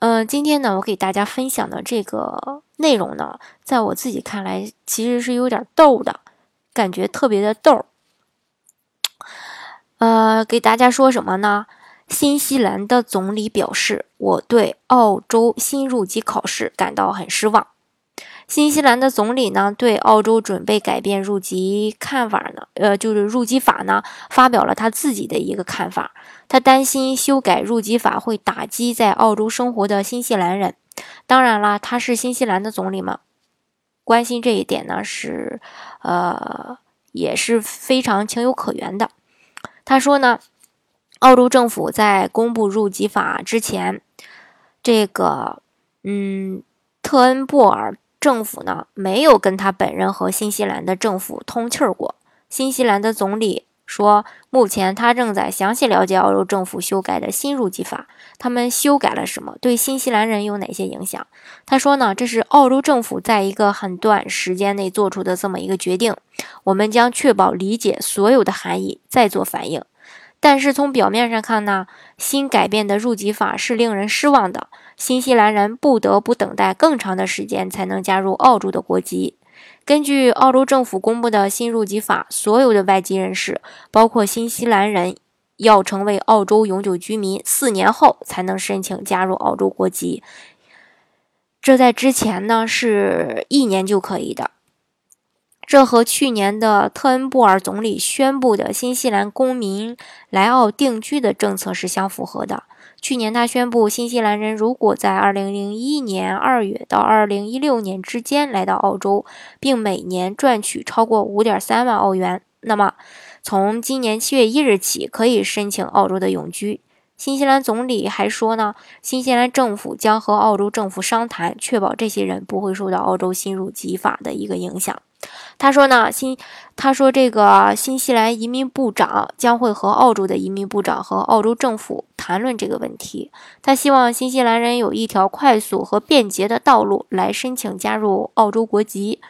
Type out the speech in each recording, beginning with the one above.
嗯，今天呢，我给大家分享的这个内容呢，在我自己看来，其实是有点逗的，感觉特别的逗。呃，给大家说什么呢？新西兰的总理表示，我对澳洲新入籍考试感到很失望。新西兰的总理呢，对澳洲准备改变入籍看法呢，呃，就是入籍法呢，发表了他自己的一个看法。他担心修改入籍法会打击在澳洲生活的新西兰人。当然了，他是新西兰的总理嘛，关心这一点呢是，呃，也是非常情有可原的。他说呢，澳洲政府在公布入籍法之前，这个，嗯，特恩布尔。政府呢没有跟他本人和新西兰的政府通气儿过。新西兰的总理说，目前他正在详细了解澳洲政府修改的新入籍法，他们修改了什么，对新西兰人有哪些影响。他说呢，这是澳洲政府在一个很短时间内做出的这么一个决定，我们将确保理解所有的含义，再做反应。但是从表面上看呢，新改变的入籍法是令人失望的。新西兰人不得不等待更长的时间才能加入澳洲的国籍。根据澳洲政府公布的新入籍法，所有的外籍人士，包括新西兰人，要成为澳洲永久居民四年后才能申请加入澳洲国籍。这在之前呢是一年就可以的。这和去年的特恩布尔总理宣布的新西兰公民来澳定居的政策是相符合的。去年他宣布，新西兰人如果在2001年2月到2016年之间来到澳洲，并每年赚取超过5.3万澳元，那么从今年7月1日起可以申请澳洲的永居。新西兰总理还说呢，新西兰政府将和澳洲政府商谈，确保这些人不会受到澳洲新入籍法的一个影响。他说呢，新他说这个新西兰移民部长将会和澳洲的移民部长和澳洲政府谈论这个问题。他希望新西兰人有一条快速和便捷的道路来申请加入澳洲国籍。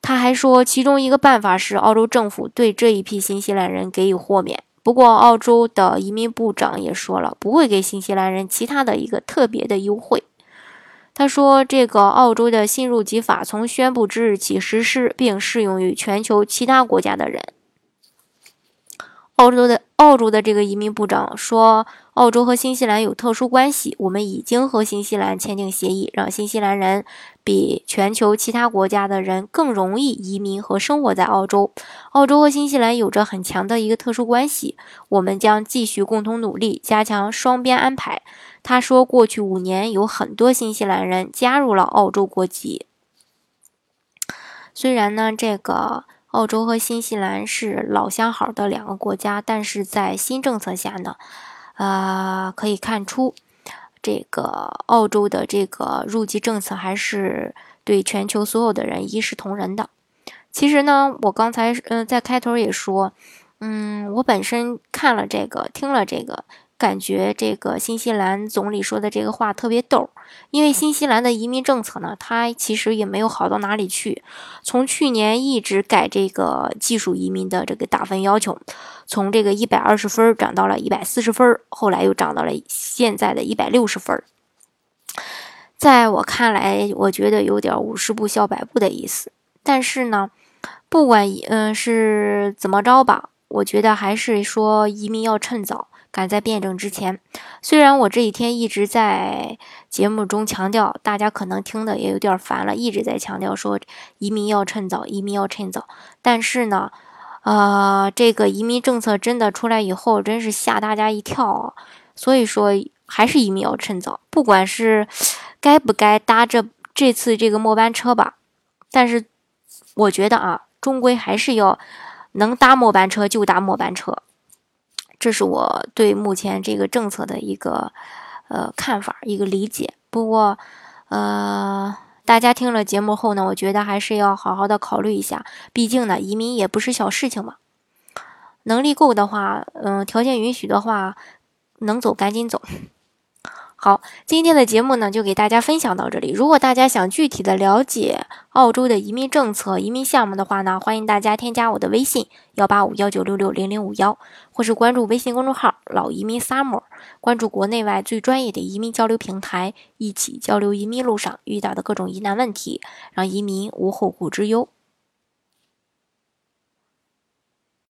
他还说，其中一个办法是澳洲政府对这一批新西兰人给予豁免。不过，澳洲的移民部长也说了，不会给新西兰人其他的一个特别的优惠。他说，这个澳洲的新入籍法从宣布之日起实施，并适用于全球其他国家的人。澳洲的澳洲的这个移民部长说，澳洲和新西兰有特殊关系，我们已经和新西兰签订协议，让新西兰人比全球其他国家的人更容易移民和生活在澳洲。澳洲和新西兰有着很强的一个特殊关系，我们将继续共同努力，加强双边安排。他说，过去五年有很多新西兰人加入了澳洲国籍，虽然呢，这个。澳洲和新西兰是老相好的两个国家，但是在新政策下呢，呃，可以看出，这个澳洲的这个入籍政策还是对全球所有的人一视同仁的。其实呢，我刚才嗯在开头也说，嗯，我本身看了这个，听了这个。感觉这个新西兰总理说的这个话特别逗，因为新西兰的移民政策呢，它其实也没有好到哪里去。从去年一直改这个技术移民的这个打分要求，从这个一百二十分涨到了一百四十分，后来又涨到了现在的一百六十分。在我看来，我觉得有点五十步笑百步的意思。但是呢，不管嗯是怎么着吧，我觉得还是说移民要趁早。赶在辩证之前，虽然我这几天一直在节目中强调，大家可能听的也有点烦了，一直在强调说移民要趁早，移民要趁早。但是呢，呃，这个移民政策真的出来以后，真是吓大家一跳啊！所以说，还是移民要趁早，不管是该不该搭这这次这个末班车吧。但是我觉得啊，终归还是要能搭末班车就搭末班车。这是我对目前这个政策的一个呃看法，一个理解。不过，呃，大家听了节目后呢，我觉得还是要好好的考虑一下，毕竟呢，移民也不是小事情嘛。能力够的话，嗯，条件允许的话，能走赶紧走。好，今天的节目呢，就给大家分享到这里。如果大家想具体的了解澳洲的移民政策、移民项目的话呢，欢迎大家添加我的微信幺八五幺九六六零零五幺，或是关注微信公众号“老移民 summer”，关注国内外最专业的移民交流平台，一起交流移民路上遇到的各种疑难问题，让移民无后顾之忧。